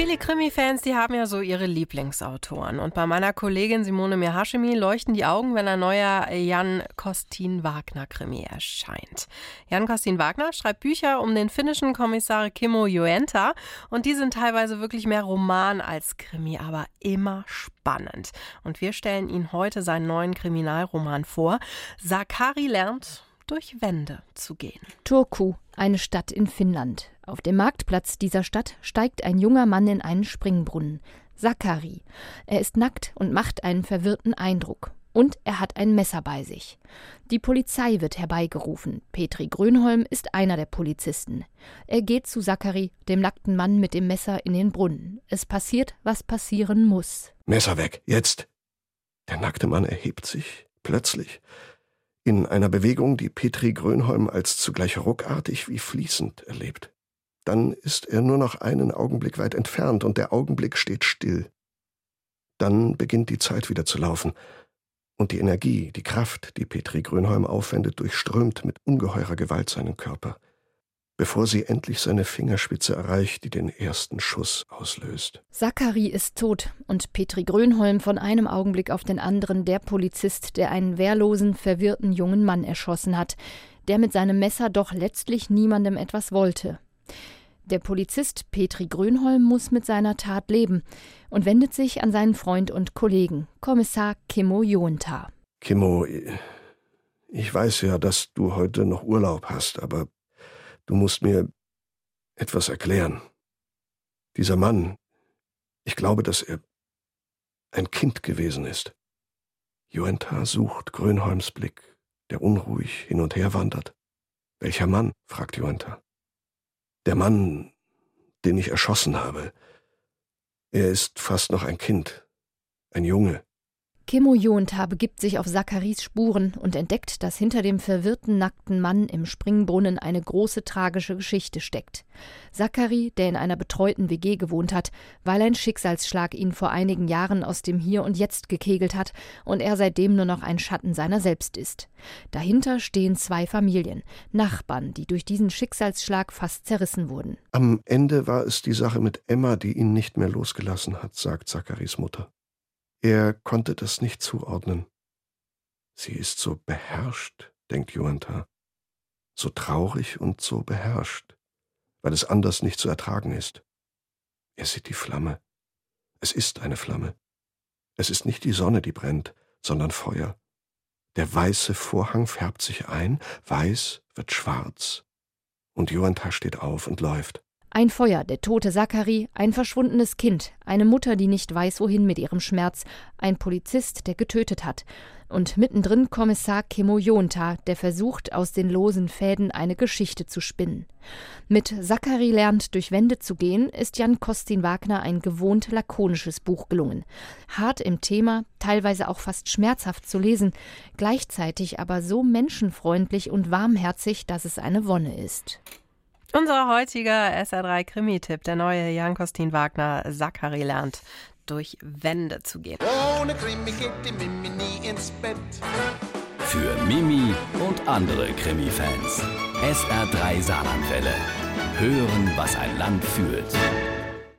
Viele Krimi-Fans, die haben ja so ihre Lieblingsautoren. Und bei meiner Kollegin Simone Mirhashemi leuchten die Augen, wenn ein neuer Jan Kostin Wagner-Krimi erscheint. Jan Kostin Wagner schreibt Bücher um den finnischen Kommissar Kimmo Joenta. Und die sind teilweise wirklich mehr Roman als Krimi, aber immer spannend. Und wir stellen Ihnen heute seinen neuen Kriminalroman vor. Sakari lernt, durch Wände zu gehen. Turku, eine Stadt in Finnland. Auf dem Marktplatz dieser Stadt steigt ein junger Mann in einen Springbrunnen. Sakari. Er ist nackt und macht einen verwirrten Eindruck. Und er hat ein Messer bei sich. Die Polizei wird herbeigerufen. Petri Grönholm ist einer der Polizisten. Er geht zu Sakari, dem nackten Mann mit dem Messer, in den Brunnen. Es passiert, was passieren muss. Messer weg, jetzt! Der nackte Mann erhebt sich, plötzlich, in einer Bewegung, die Petri Grönholm als zugleich ruckartig wie fließend erlebt. Dann ist er nur noch einen Augenblick weit entfernt und der Augenblick steht still. Dann beginnt die Zeit wieder zu laufen. Und die Energie, die Kraft, die Petri Grönholm aufwendet, durchströmt mit ungeheurer Gewalt seinen Körper bevor sie endlich seine Fingerspitze erreicht, die den ersten Schuss auslöst. Zachary ist tot und Petri Grönholm von einem Augenblick auf den anderen der Polizist, der einen wehrlosen, verwirrten jungen Mann erschossen hat, der mit seinem Messer doch letztlich niemandem etwas wollte. Der Polizist Petri Grönholm muss mit seiner Tat leben und wendet sich an seinen Freund und Kollegen, Kommissar Kimmo Jonta. Kimmo, ich weiß ja, dass du heute noch Urlaub hast, aber Du musst mir etwas erklären. Dieser Mann, ich glaube, dass er ein Kind gewesen ist. Joenta sucht Grönholms Blick, der unruhig hin und her wandert. Welcher Mann? fragt Joenta. Der Mann, den ich erschossen habe. Er ist fast noch ein Kind, ein Junge. Kimmo Jonta begibt sich auf Zaccharis Spuren und entdeckt, dass hinter dem verwirrten, nackten Mann im Springbrunnen eine große tragische Geschichte steckt. Zachary, der in einer betreuten WG gewohnt hat, weil ein Schicksalsschlag ihn vor einigen Jahren aus dem Hier und Jetzt gekegelt hat und er seitdem nur noch ein Schatten seiner selbst ist. Dahinter stehen zwei Familien, Nachbarn, die durch diesen Schicksalsschlag fast zerrissen wurden. Am Ende war es die Sache mit Emma, die ihn nicht mehr losgelassen hat, sagt Zacharys Mutter. Er konnte das nicht zuordnen. Sie ist so beherrscht, denkt Joanta, so traurig und so beherrscht, weil es anders nicht zu ertragen ist. Er sieht die Flamme. Es ist eine Flamme. Es ist nicht die Sonne, die brennt, sondern Feuer. Der weiße Vorhang färbt sich ein, weiß wird schwarz, und Joanta steht auf und läuft. Ein Feuer, der tote Zachary, ein verschwundenes Kind, eine Mutter, die nicht weiß, wohin mit ihrem Schmerz, ein Polizist, der getötet hat. Und mittendrin Kommissar Kimmo Jonta, der versucht, aus den losen Fäden eine Geschichte zu spinnen. Mit Zachary lernt, durch Wände zu gehen, ist Jan Kostin Wagner ein gewohnt lakonisches Buch gelungen. Hart im Thema, teilweise auch fast schmerzhaft zu lesen, gleichzeitig aber so menschenfreundlich und warmherzig, dass es eine Wonne ist. Unser heutiger SR3 Krimi-Tipp, der neue Jan Kostin Wagner Zachary lernt, durch Wände zu gehen. Ohne Krimi geht die Mimi nie ins Bett. Für Mimi und andere Krimi-Fans. SR3 Saarlandwelle. Hören, was ein Land fühlt.